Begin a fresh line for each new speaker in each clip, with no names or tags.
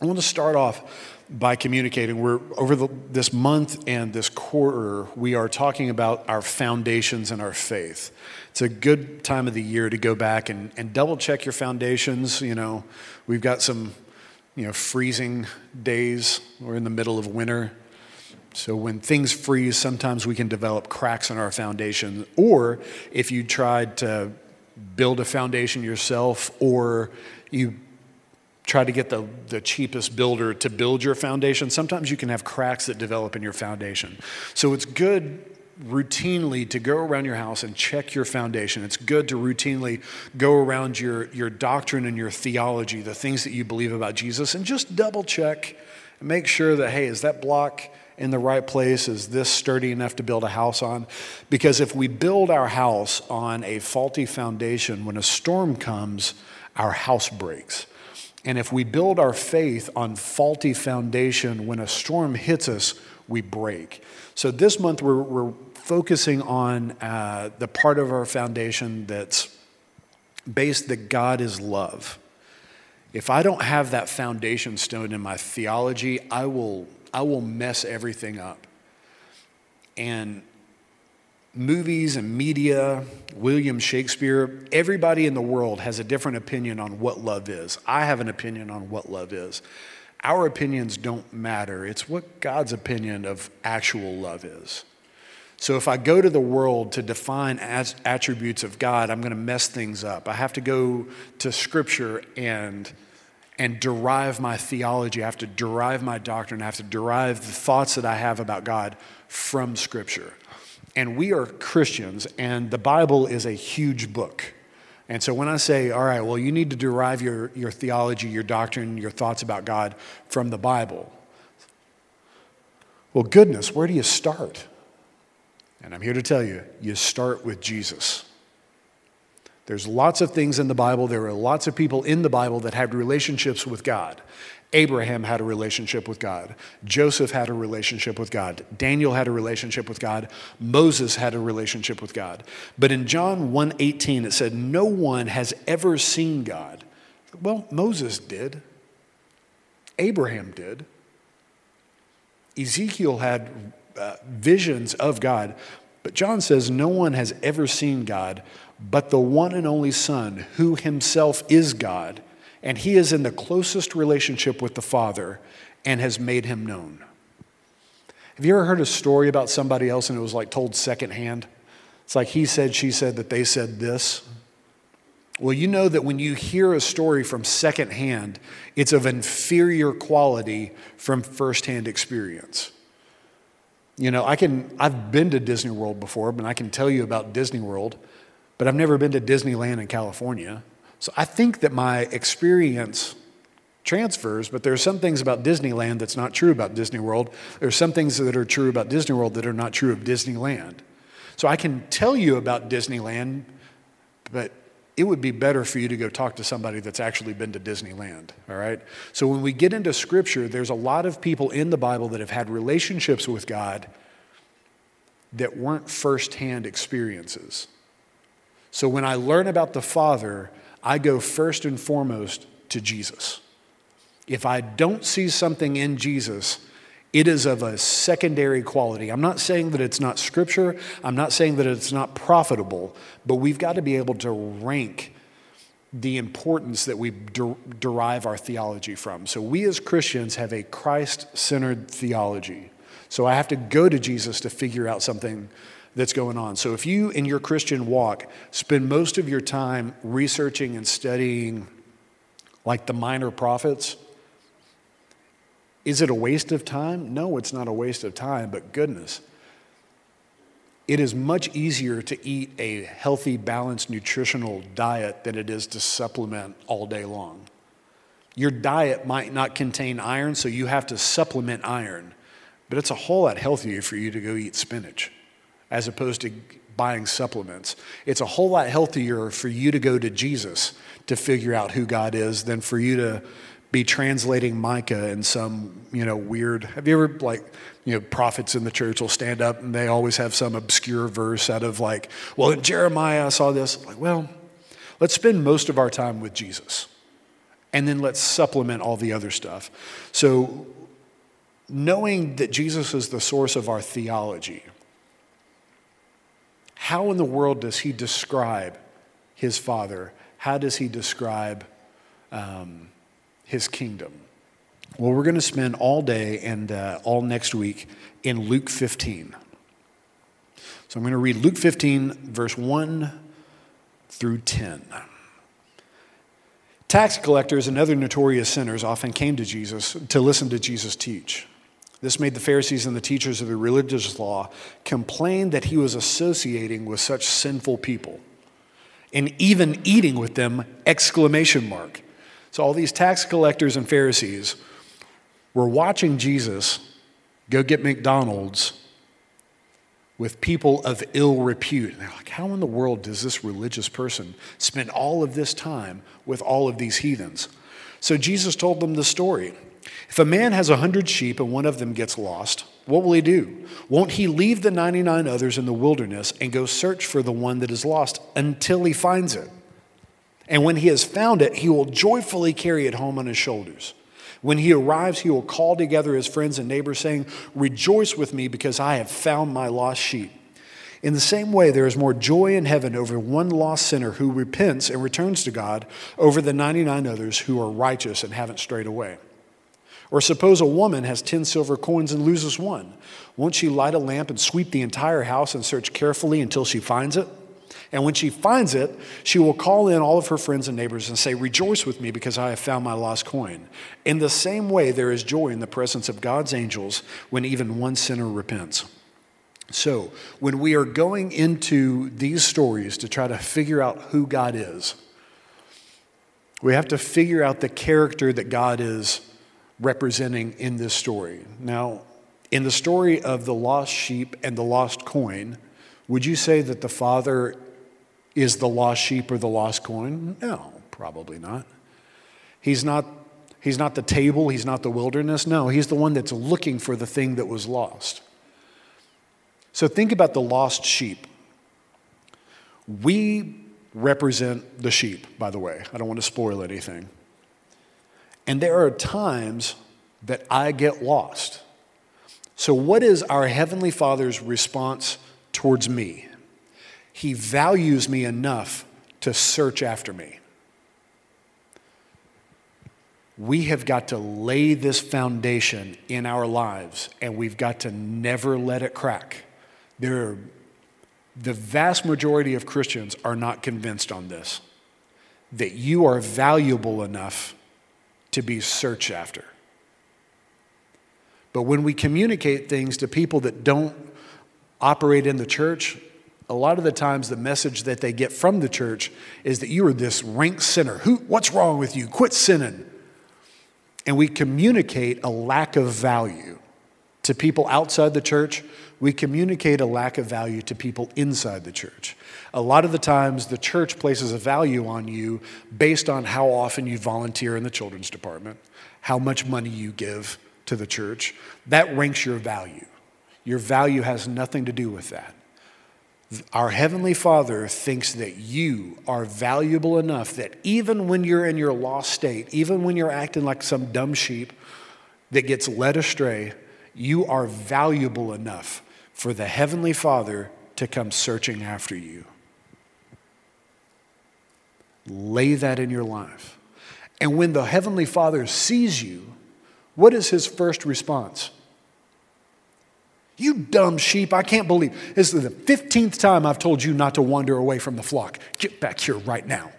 I want to start off by communicating. We're over the, this month and this quarter, we are talking about our foundations and our faith. It's a good time of the year to go back and, and double check your foundations. You know, we've got some, you know, freezing days. We're in the middle of winter. So when things freeze, sometimes we can develop cracks in our foundation. Or if you tried to build a foundation yourself or you try to get the, the cheapest builder to build your foundation, sometimes you can have cracks that develop in your foundation. So it's good routinely to go around your house and check your foundation. It's good to routinely go around your, your doctrine and your theology, the things that you believe about Jesus, and just double check and make sure that, hey, is that block in the right place? Is this sturdy enough to build a house on? Because if we build our house on a faulty foundation, when a storm comes, our house breaks. And if we build our faith on faulty foundation, when a storm hits us, we break. So this month we're, we're focusing on uh, the part of our foundation that's based that God is love. If I don't have that foundation stone in my theology, I will, I will mess everything up. And movies and media, William Shakespeare, everybody in the world has a different opinion on what love is. I have an opinion on what love is. Our opinions don't matter. It's what God's opinion of actual love is. So if I go to the world to define attributes of God, I'm going to mess things up. I have to go to scripture and and derive my theology. I have to derive my doctrine. I have to derive the thoughts that I have about God from scripture. And we are Christians, and the Bible is a huge book. And so when I say, all right, well, you need to derive your, your theology, your doctrine, your thoughts about God from the Bible. Well, goodness, where do you start? And I'm here to tell you, you start with Jesus. There's lots of things in the Bible. There are lots of people in the Bible that had relationships with God. Abraham had a relationship with God. Joseph had a relationship with God. Daniel had a relationship with God. Moses had a relationship with God. But in John 1:18 it said no one has ever seen God. Well, Moses did. Abraham did. Ezekiel had uh, visions of God, but John says no one has ever seen God but the one and only Son, who himself is God and he is in the closest relationship with the Father and has made him known. Have you ever heard a story about somebody else and it was like told secondhand? It's like he said, she said, that they said this. Well, you know that when you hear a story from secondhand, it's of inferior quality from firsthand experience. You know, I can, I've been to Disney World before, but I can tell you about Disney World, but I've never been to Disneyland in California. So I think that my experience transfers, but there are some things about Disneyland that's not true about Disney World. There are some things that are true about Disney World that are not true of Disneyland. So I can tell you about Disneyland, but it would be better for you to go talk to somebody that's actually been to Disneyland, all right? So when we get into scripture, there's a lot of people in the Bible that have had relationships with God that weren't firsthand experiences. So when I learn about the Father, I go first and foremost to Jesus. If I don't see something in Jesus, it is of a secondary quality. I'm not saying that it's not scripture, I'm not saying that it's not profitable, but we've got to be able to rank the importance that we der- derive our theology from. So, we as Christians have a Christ centered theology. So, I have to go to Jesus to figure out something that's going on. So if you, in your Christian walk, spend most of your time researching and studying like the minor prophets, is it a waste of time? No, it's not a waste of time, but goodness. It is much easier to eat a healthy, balanced, nutritional diet than it is to supplement all day long. Your diet might not contain iron, so you have to supplement iron, but it's a whole lot healthier for you to go eat spinach as opposed to buying supplements. It's a whole lot healthier for you to go to Jesus to figure out who God is than for you to be translating Micah in some, you know, weird. Have you ever like, you know, prophets in the church will stand up and they always have some obscure verse out of like, well, in Jeremiah I saw this. Like, well, let's spend most of our time with Jesus. and then let's supplement all the other stuff. So, knowing that Jesus is the source of our theology, how in the world does he describe his Father? How does he describe um, his kingdom? Well, we're going to spend all day and uh, all next week in Luke 15. So I'm going to read Luke 15, verse 1 through 10. Tax collectors and other notorious sinners often came to Jesus to listen to Jesus teach. This made the Pharisees and the teachers of the religious law complain that he was associating with such sinful people and even eating with them exclamation mark. So all these tax collectors and Pharisees were watching Jesus go get McDonald's with people of ill repute. And they're like, how in the world does this religious person spend all of this time with all of these heathens? So Jesus told them the story. If a man has a hundred sheep and one of them gets lost, what will he do? Won't he leave the 99 others in the wilderness and go search for the one that is lost until he finds it? And when he has found it, he will joyfully carry it home on his shoulders. When he arrives, he will call together his friends and neighbors, saying, Rejoice with me because I have found my lost sheep. In the same way, there is more joy in heaven over one lost sinner who repents and returns to God over the 99 others who are righteous and haven't strayed away. Or suppose a woman has 10 silver coins and loses one. Won't she light a lamp and sweep the entire house and search carefully until she finds it? And when she finds it, she will call in all of her friends and neighbors and say, Rejoice with me because I have found my lost coin. In the same way, there is joy in the presence of God's angels when even one sinner repents. So, when we are going into these stories to try to figure out who God is, we have to figure out the character that God is representing in this story. Now, in the story of the lost sheep and the lost coin, would you say that the father is the lost sheep or the lost coin? No, probably not. He's not, he's not the table, he's not the wilderness. No, he's the one that's looking for the thing that was lost. So think about the lost sheep. We represent the sheep, by the way. I don't want to spoil anything. And there are times that I get lost. So, what is our Heavenly Father's response towards me? He values me enough to search after me. We have got to lay this foundation in our lives and we've got to never let it crack. There are, the vast majority of Christians are not convinced on this that you are valuable enough to be searched after. But when we communicate things to people that don't operate in the church, a lot of the times the message that they get from the church is that you are this rank sinner. Who, what's wrong with you? Quit sinning. And we communicate a lack of value to people outside the church. We communicate a lack of value to people inside the church. A lot of the times, the church places a value on you based on how often you volunteer in the children's department, how much money you give to the church. That ranks your value. Your value has nothing to do with that. Our Heavenly Father thinks that you are valuable enough that even when you're in your lost state, even when you're acting like some dumb sheep that gets led astray, you are valuable enough for the Heavenly Father to come searching after you. Lay that in your life. And when the Heavenly Father sees you, what is his first response? You dumb sheep, I can't believe. This is the 15th time I've told you not to wander away from the flock. Get back here right now.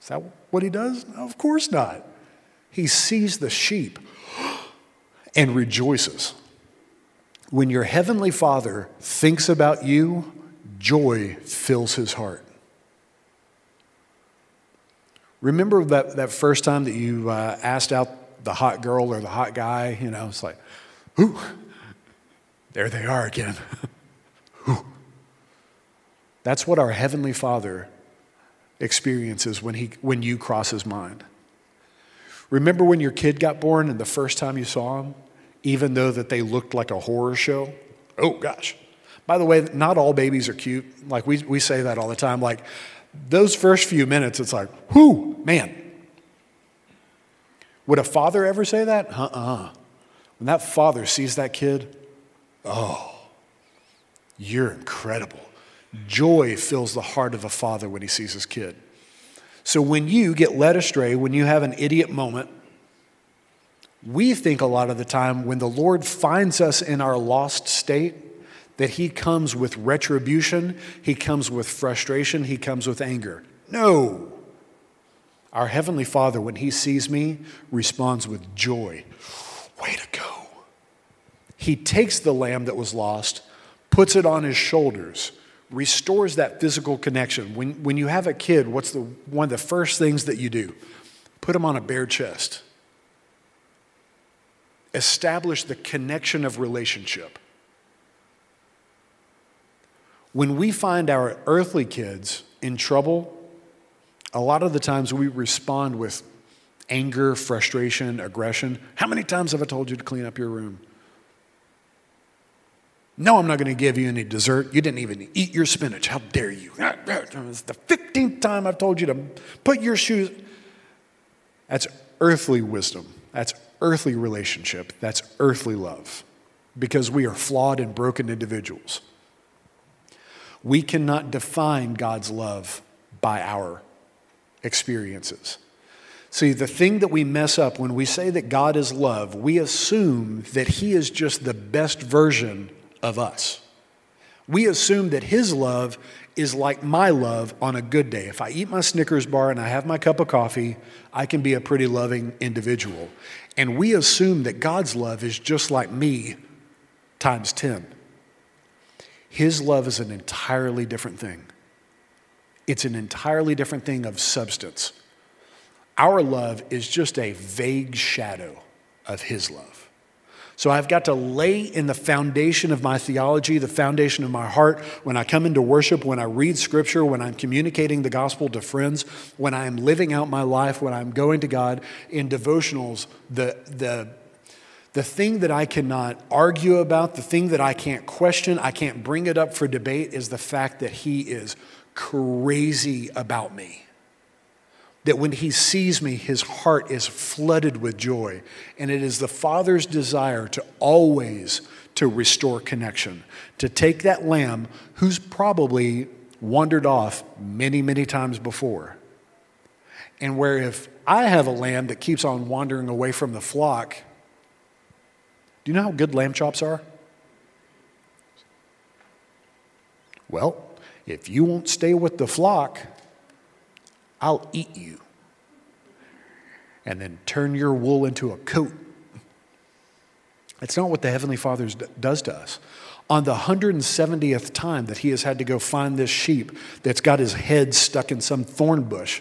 Is that what he does? Of course not. He sees the sheep and rejoices. When your heavenly Father thinks about you, joy fills his heart. Remember that, that first time that you uh, asked out the hot girl or the hot guy? You know, it's like, ooh, there they are again. That's what our Heavenly Father experiences when, he, when you cross his mind. Remember when your kid got born and the first time you saw him, even though that they looked like a horror show? Oh gosh. By the way, not all babies are cute. Like we, we say that all the time. Like those first few minutes, it's like, whoo, man. Would a father ever say that? Uh uh-uh. uh When that father sees that kid, oh, you're incredible. Joy fills the heart of a father when he sees his kid. So when you get led astray, when you have an idiot moment, we think a lot of the time when the Lord finds us in our lost state, that He comes with retribution, He comes with frustration, He comes with anger. No. Our Heavenly Father, when He sees me, responds with joy. Way to go. He takes the lamb that was lost, puts it on His shoulders, restores that physical connection. When, when you have a kid, what's the, one of the first things that you do? Put him on a bare chest establish the connection of relationship. When we find our earthly kids in trouble, a lot of the times we respond with anger, frustration, aggression. How many times have I told you to clean up your room? No, I'm not going to give you any dessert. You didn't even eat your spinach. How dare you? It's the 15th time I've told you to put your shoes. That's earthly wisdom. That's earthly relationship, that's earthly love, because we are flawed and broken individuals. We cannot define God's love by our experiences. See, the thing that we mess up when we say that God is love, we assume that He is just the best version of us. We assume that His love is like my love on a good day. If I eat my Snickers bar and I have my cup of coffee, I can be a pretty loving individual. And we assume that God's love is just like me times 10. His love is an entirely different thing. It's an entirely different thing of substance. Our love is just a vague shadow of His love. So I've got to lay in the foundation of my theology, the foundation of my heart, when I come into worship, when I read scripture, when I'm communicating the gospel to friends, when I am living out my life, when I'm going to God in devotionals, the, the, the thing that I cannot argue about, the thing that I can't question, I can't bring it up for debate is the fact that He is crazy about me that when he sees me, his heart is flooded with joy. And it is the Father's desire to always to restore connection, to take that lamb who's probably wandered off many, many times before. And where if I have a lamb that keeps on wandering away from the flock, do you know how good lamb chops are? Well, if you won't stay with the flock, I'll eat you. And then turn your wool into a coat. It's not what the Heavenly Father does to us. On the 170th time that he has had to go find this sheep that's got his head stuck in some thorn bush,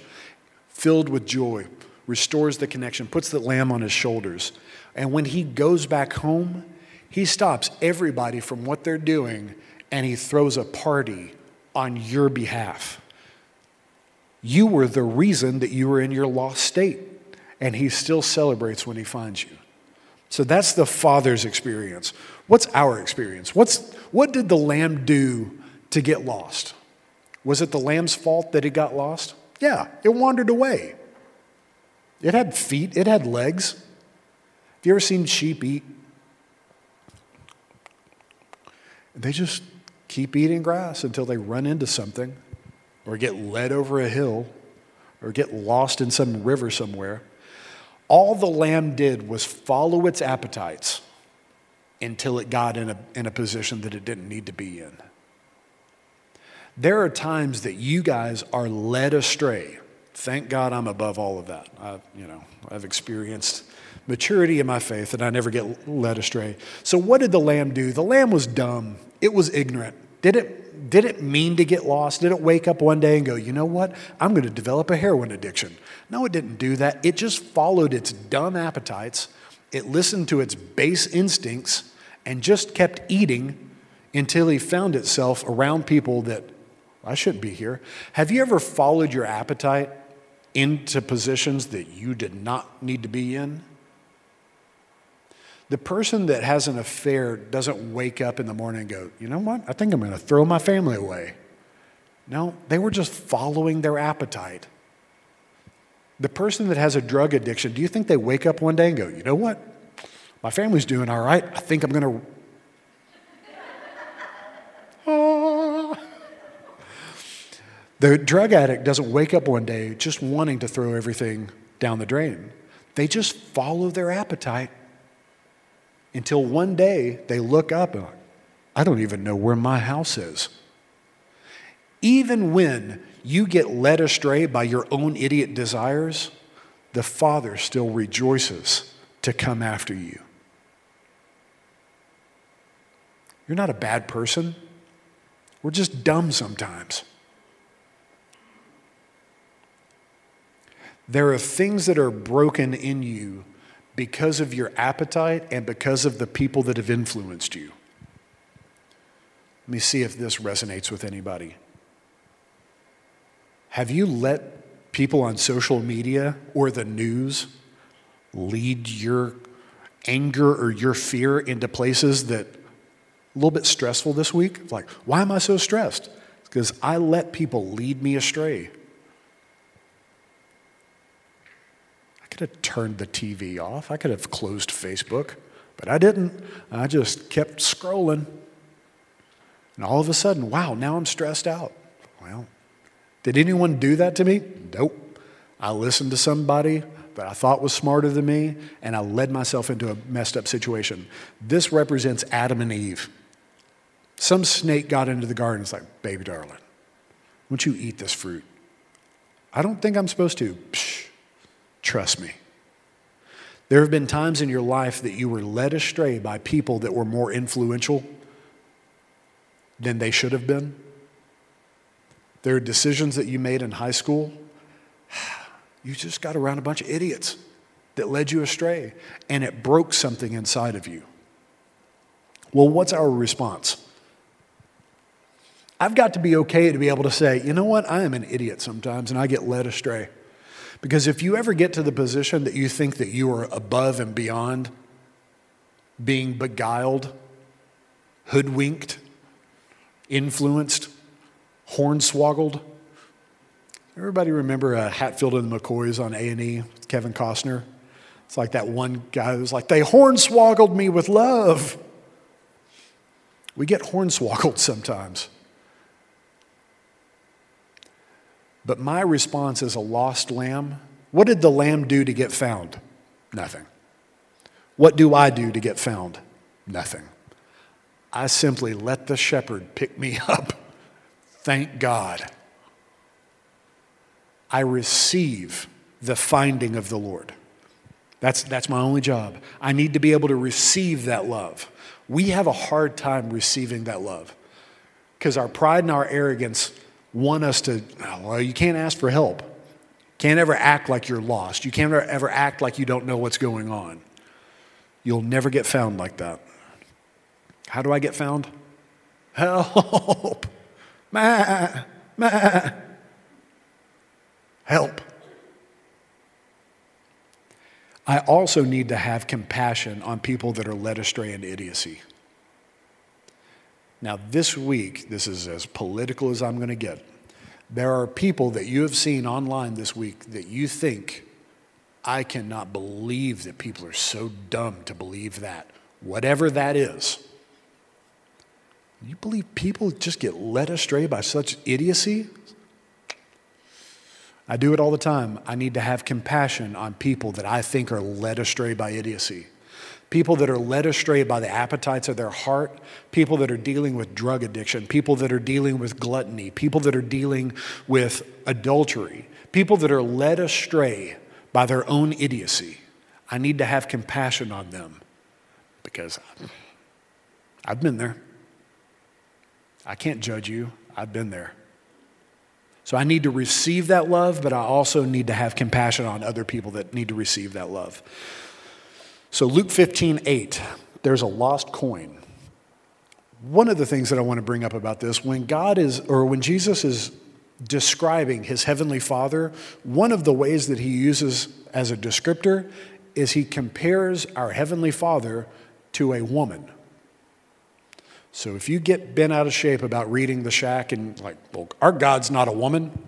filled with joy, restores the connection, puts the lamb on his shoulders. And when he goes back home, he stops everybody from what they're doing and he throws a party on your behalf. You were the reason that you were in your lost state, and He still celebrates when He finds you. So that's the Father's experience. What's our experience? What's, what did the lamb do to get lost? Was it the lamb's fault that it got lost? Yeah, it wandered away. It had feet, it had legs. Have you ever seen sheep eat? They just keep eating grass until they run into something or get led over a hill or get lost in some river somewhere. All the lamb did was follow its appetites until it got in a, in a position that it didn't need to be in. There are times that you guys are led astray. Thank God I'm above all of that. I, you know, I've experienced maturity in my faith and I never get led astray. So what did the lamb do? The lamb was dumb. It was ignorant. Did did it mean to get lost? Did it wake up one day and go, you know what? I'm going to develop a heroin addiction? No, it didn't do that. It just followed its dumb appetites. It listened to its base instincts and just kept eating until he found itself around people that I shouldn't be here. Have you ever followed your appetite into positions that you did not need to be in? The person that has an affair doesn't wake up in the morning and go, you know what? I think I'm going to throw my family away. No, they were just following their appetite. The person that has a drug addiction, do you think they wake up one day and go, you know what? My family's doing all right. I think I'm going to. Ah. The drug addict doesn't wake up one day just wanting to throw everything down the drain. They just follow their appetite until one day they look up and, I don't even know where my house is. Even when you get led astray by your own idiot desires, the Father still rejoices to come after you. You're not a bad person. We're just dumb sometimes. There are things that are broken in you because of your appetite and because of the people that have influenced you. Let me see if this resonates with anybody. Have you let people on social media or the news lead your anger or your fear into places that a little bit stressful this week? Like, why am I so stressed? Because I let people lead me astray. Could have turned the TV off. I could have closed Facebook, but I didn't. I just kept scrolling. And all of a sudden, wow, now I'm stressed out. Well, did anyone do that to me? Nope. I listened to somebody that I thought was smarter than me, and I led myself into a messed up situation. This represents Adam and Eve. Some snake got into the garden. It's like, baby darling, won't you eat this fruit? I don't think I'm supposed to. Psh, trust me. There have been times in your life that you were led astray by people that were more influential than they should have been. There are decisions that you made in high school. You just got around a bunch of idiots that led you astray, and it broke something inside of you. Well, what's our response? I've got to be okay to be able to say, you know what, I am an idiot sometimes and I get led astray. Because if you ever get to the position that you think that you are above and beyond being beguiled, hoodwinked, influenced, hornswoggled, everybody remember uh, Hatfield and the McCoys on A&E, Kevin Costner? It's like that one guy who's like, they hornswoggled me with love. We get hornswoggled sometimes. But my response is a lost lamb what did the lamb do to get found? Nothing. What do I do to get found? Nothing. I simply let the shepherd pick me up. Thank God. I receive the finding of the Lord. That's, that's my only job. I need to be able to receive that love. We have a hard time receiving that love because our pride and our arrogance want us to, well, you can't ask for help. Can't ever act like you're lost. You can't ever act like you don't know what's going on. You'll never get found like that. How do I get found? Help! Ma! Ma! Help. I also need to have compassion on people that are led astray in idiocy. Now, this week, this is as political as I'm going to get. There are people that you have seen online this week that you think, I cannot believe that people are so dumb to believe that. Whatever that is. You believe people just get led astray by such idiocy? I do it all the time. I need to have compassion on people that I think are led astray by idiocy people that are led astray by the appetites of their heart, people that are dealing with drug addiction, people that are dealing with gluttony, people that are dealing with adultery, people that are led astray by their own idiocy. I need to have compassion on them because I've been there. I can't judge you, I've been there. So I need to receive that love, but I also need to have compassion on other people that need to receive that love. So, Luke 15, 8, there's a lost coin. One of the things that I want to bring up about this, when God is, or when Jesus is describing his heavenly Father, one of the ways that he uses as a descriptor is he compares our heavenly Father to a woman. So if you get bent out of shape about reading the shack and like, well, our God's not a woman,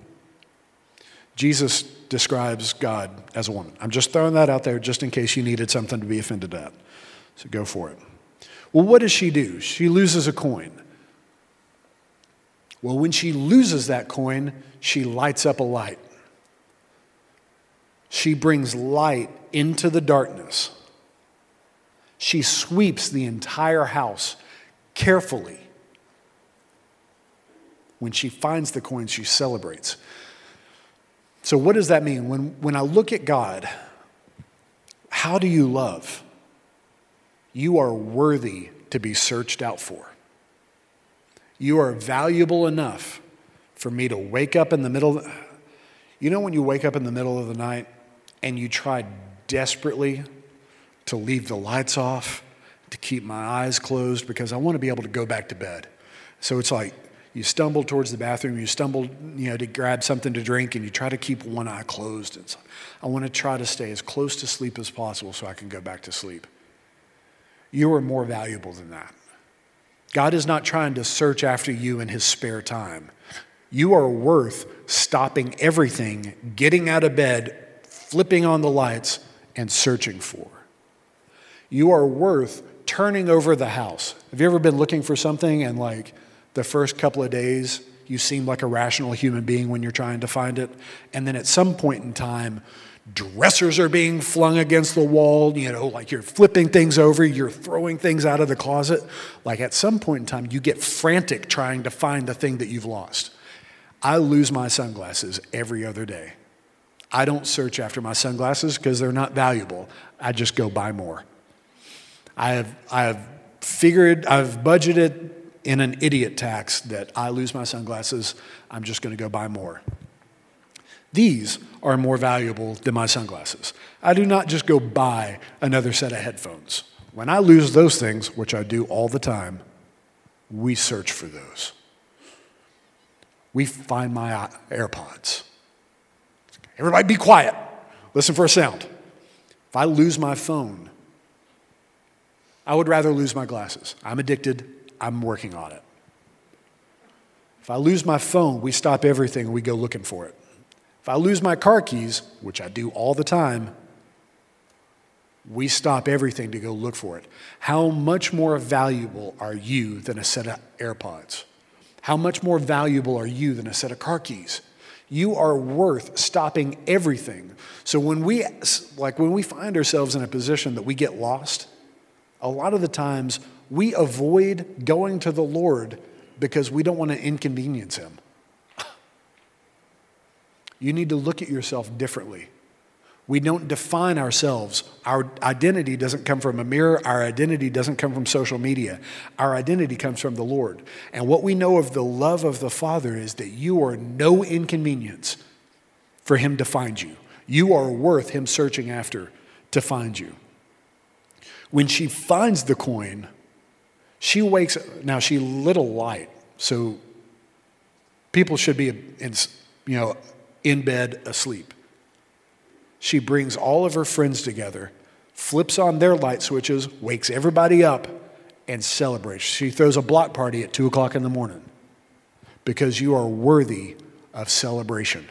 Jesus describes God as a woman. I'm just throwing that out there just in case you needed something to be offended at. So go for it. Well, what does she do? She loses a coin. Well, when she loses that coin, she lights up a light. She brings light into the darkness. She sweeps the entire house carefully. When she finds the coin, she celebrates. So, what does that mean? When, when I look at God, how do you love? You are worthy to be searched out for. You are valuable enough for me to wake up in the middle. You know, when you wake up in the middle of the night and you try desperately to leave the lights off, to keep my eyes closed because I want to be able to go back to bed. So it's like you stumble towards the bathroom, you stumble, you know, to grab something to drink, and you try to keep one eye closed. And like, I want to try to stay as close to sleep as possible so I can go back to sleep. You are more valuable than that. God is not trying to search after you in his spare time. You are worth stopping everything, getting out of bed, flipping on the lights, and searching for. You are worth turning over the house. Have you ever been looking for something and, like, the first couple of days, you seem like a rational human being when you're trying to find it? And then at some point in time, dressers are being flung against the wall, you know, like you're flipping things over, you're throwing things out of the closet. Like at some point in time, you get frantic trying to find the thing that you've lost. I lose my sunglasses every other day. I don't search after my sunglasses because they're not valuable. I just go buy more. I have, I have figured, I've budgeted in an idiot tax that I lose my sunglasses, I'm just going to go buy more. These are more valuable than my sunglasses. I do not just go buy another set of headphones. When I lose those things, which I do all the time, we search for those. We find my AirPods. Everybody be quiet. Listen for a sound. If I lose my phone, I would rather lose my glasses. I'm addicted. I'm working on it. If I lose my phone, we stop everything and we go looking for it. If I lose my car keys, which I do all the time, we stop everything to go look for it. How much more valuable are you than a set of AirPods? How much more valuable are you than a set of car keys? You are worth stopping everything. So when we like when we find ourselves in a position that we get lost, a lot of the times we avoid going to the Lord because we don't want to inconvenience him. You need to look at yourself differently. We don't define ourselves. Our identity doesn't come from a mirror. Our identity doesn't come from social media. Our identity comes from the Lord. And what we know of the love of the Father is that you are no inconvenience for Him to find you. You are worth Him searching after to find you. When she finds the coin, she wakes now she lit a light, so people should be in, you know in bed asleep. She brings all of her friends together, flips on their light switches, wakes everybody up, and celebrates. She throws a block party at two o'clock in the morning because you are worthy of celebration.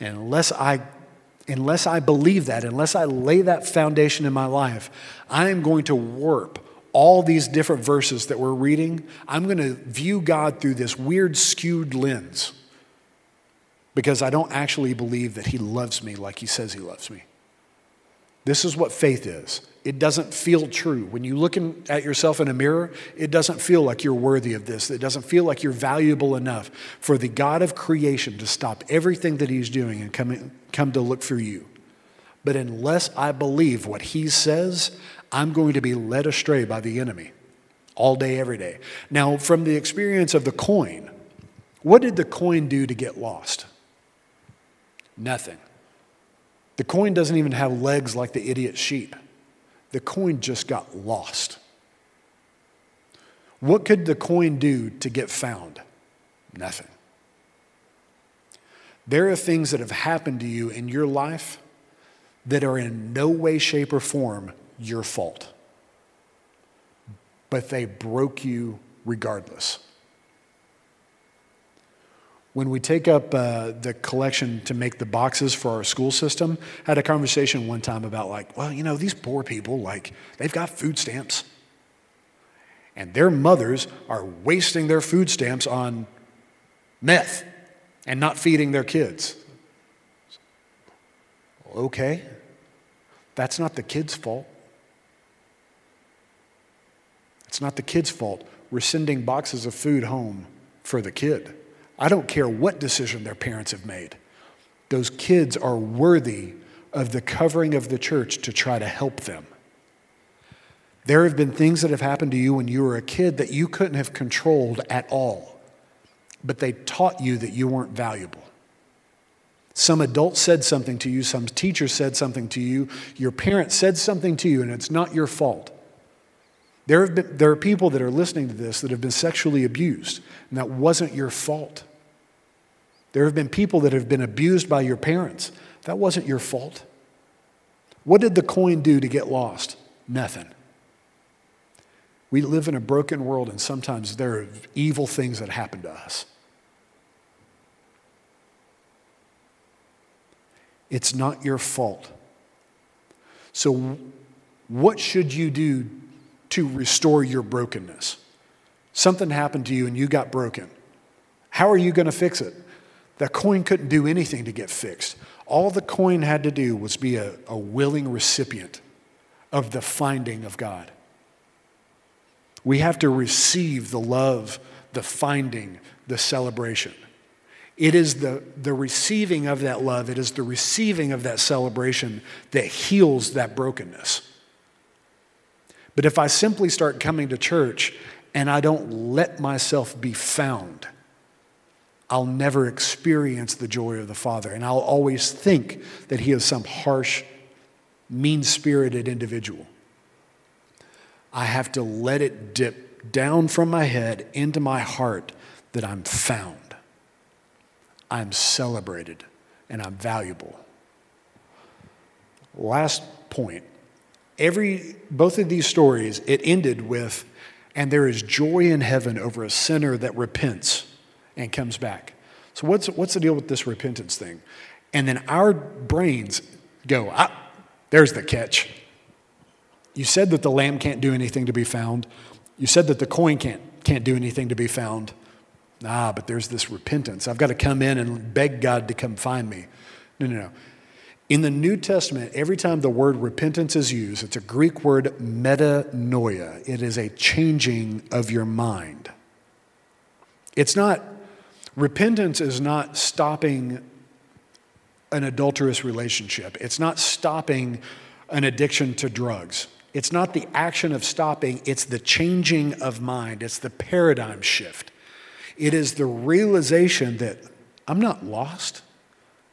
And unless I unless I believe that, unless I lay that foundation in my life, I am going to warp all these different verses that we're reading, I'm going to view God through this weird, skewed lens because I don't actually believe that He loves me like He says He loves me. This is what faith is. It doesn't feel true. When you look in, at yourself in a mirror, it doesn't feel like you're worthy of this. It doesn't feel like you're valuable enough for the God of creation to stop everything that He's doing and come, come to look for you. But unless I believe what He says, I'm going to be led astray by the enemy all day, every day. Now, from the experience of the coin, what did the coin do to get lost? Nothing. The coin doesn't even have legs like the idiot sheep. The coin just got lost. What could the coin do to get found? Nothing. There are things that have happened to you in your life that are in no way, shape, or form your fault. But they broke you regardless. When we take up uh, the collection to make the boxes for our school system, I had a conversation one time about like, well, you know, these poor people, like, they've got food stamps. And their mothers are wasting their food stamps on meth and not feeding their kids. Okay, that's not the kid's fault. It's not the kid's fault. We're sending boxes of food home for the kid. I don't care what decision their parents have made. Those kids are worthy of the covering of the church to try to help them. There have been things that have happened to you when you were a kid that you couldn't have controlled at all, but they taught you that you weren't valuable. Some adult said something to you, some teacher said something to you, your parent said something to you, and it's not your fault. There, have been, there are people that are listening to this that have been sexually abused, and that wasn't your fault. There have been people that have been abused by your parents. That wasn't your fault. What did the coin do to get lost? Nothing. We live in a broken world, and sometimes there are evil things that happen to us. It's not your fault. So, what should you do to restore your brokenness? Something happened to you and you got broken. How are you going to fix it? That coin couldn't do anything to get fixed. All the coin had to do was be a, a willing recipient of the finding of God. We have to receive the love, the finding, the celebration. It is the, the receiving of that love, it is the receiving of that celebration that heals that brokenness. But if I simply start coming to church and I don't let myself be found, I'll never experience the joy of the Father. And I'll always think that He is some harsh, mean spirited individual. I have to let it dip down from my head into my heart that I'm found, I'm celebrated, and I'm valuable. Last point. Every, both of these stories, it ended with, and there is joy in heaven over a sinner that repents and comes back. So, what's, what's the deal with this repentance thing? And then our brains go, ah, there's the catch. You said that the lamb can't do anything to be found. You said that the coin can't, can't do anything to be found. Ah, but there's this repentance. I've got to come in and beg God to come find me. No, no, no. In the New Testament, every time the word repentance is used, it's a Greek word metanoia. It is a changing of your mind. It's not, repentance is not stopping an adulterous relationship, it's not stopping an addiction to drugs. It's not the action of stopping, it's the changing of mind, it's the paradigm shift. It is the realization that I'm not lost,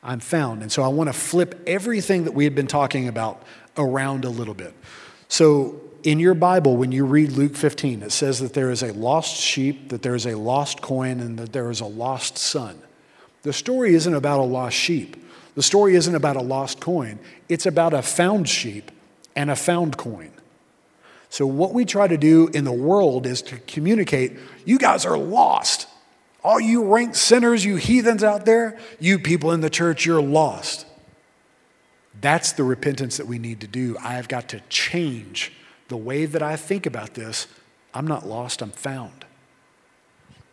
I'm found. And so I want to flip everything that we had been talking about around a little bit. So in your Bible, when you read Luke 15, it says that there is a lost sheep, that there is a lost coin, and that there is a lost son. The story isn't about a lost sheep. The story isn't about a lost coin. It's about a found sheep and a found coin. So, what we try to do in the world is to communicate you guys are lost. All you rank sinners, you heathens out there, you people in the church, you're lost. That's the repentance that we need to do. I have got to change the way that I think about this. I'm not lost, I'm found.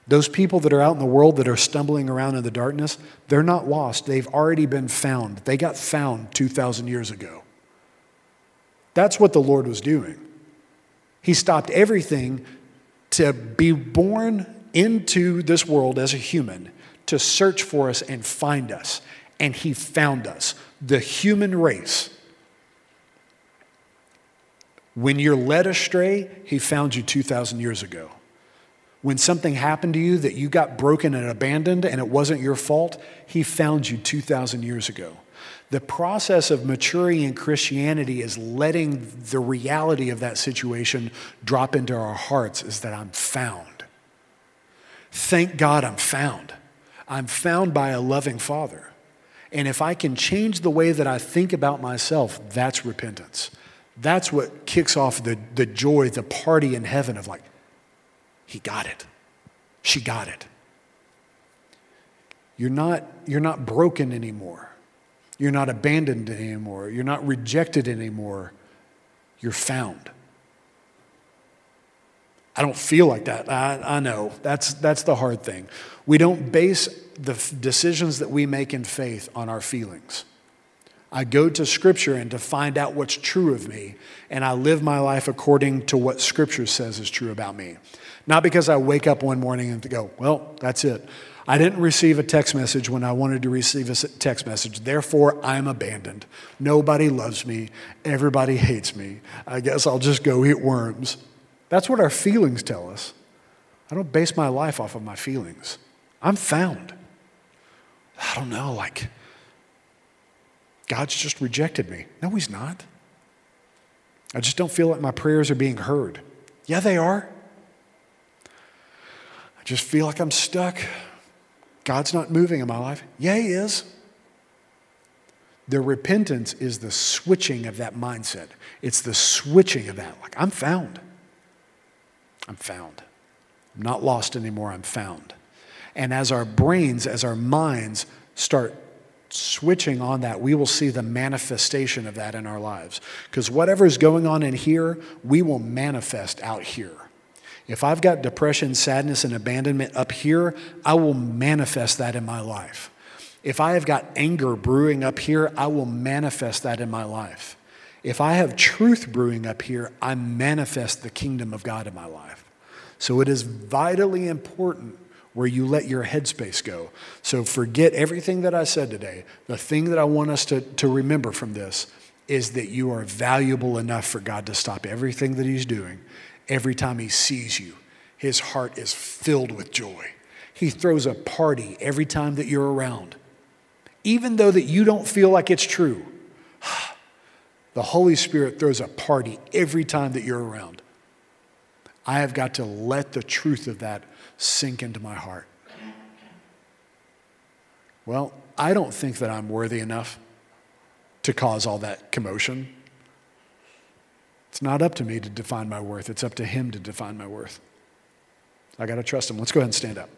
Those people that are out in the world that are stumbling around in the darkness, they're not lost. They've already been found. They got found 2,000 years ago. That's what the Lord was doing. He stopped everything to be born into this world as a human to search for us and find us. And He found us, the human race. When you're led astray, He found you 2,000 years ago. When something happened to you that you got broken and abandoned and it wasn't your fault, He found you 2,000 years ago. The process of maturing in Christianity is letting the reality of that situation drop into our hearts is that I'm found. Thank God I'm found. I'm found by a loving Father. And if I can change the way that I think about myself, that's repentance. That's what kicks off the, the joy, the party in heaven of like, he got it. She got it. You're not, you're not broken anymore. You're not abandoned anymore. You're not rejected anymore. You're found. I don't feel like that. I, I know. That's, that's the hard thing. We don't base the f- decisions that we make in faith on our feelings. I go to Scripture and to find out what's true of me, and I live my life according to what Scripture says is true about me. Not because I wake up one morning and go, well, that's it. I didn't receive a text message when I wanted to receive a text message. Therefore, I'm abandoned. Nobody loves me. Everybody hates me. I guess I'll just go eat worms. That's what our feelings tell us. I don't base my life off of my feelings. I'm found. I don't know, like, God's just rejected me. No, He's not. I just don't feel like my prayers are being heard. Yeah, they are. I just feel like I'm stuck. God's not moving in my life. Yeah, He is. The repentance is the switching of that mindset. It's the switching of that. Like, I'm found. I'm found. I'm not lost anymore. I'm found. And as our brains, as our minds start switching on that, we will see the manifestation of that in our lives. Because whatever is going on in here, we will manifest out here. If I've got depression, sadness, and abandonment up here, I will manifest that in my life. If I have got anger brewing up here, I will manifest that in my life. If I have truth brewing up here, I manifest the kingdom of God in my life. So it is vitally important where you let your headspace go. So forget everything that I said today. The thing that I want us to, to remember from this is that you are valuable enough for God to stop everything that He's doing every time he sees you. His heart is filled with joy. He throws a party every time that you're around. Even though that you don't feel like it's true, the Holy Spirit throws a party every time that you're around. I have got to let the truth of that sink into my heart. Well, I don't think that I'm worthy enough to cause all that commotion. It's not up to me to define my worth, it's up to Him to define my worth. I got to trust Him. Let's go ahead and stand up.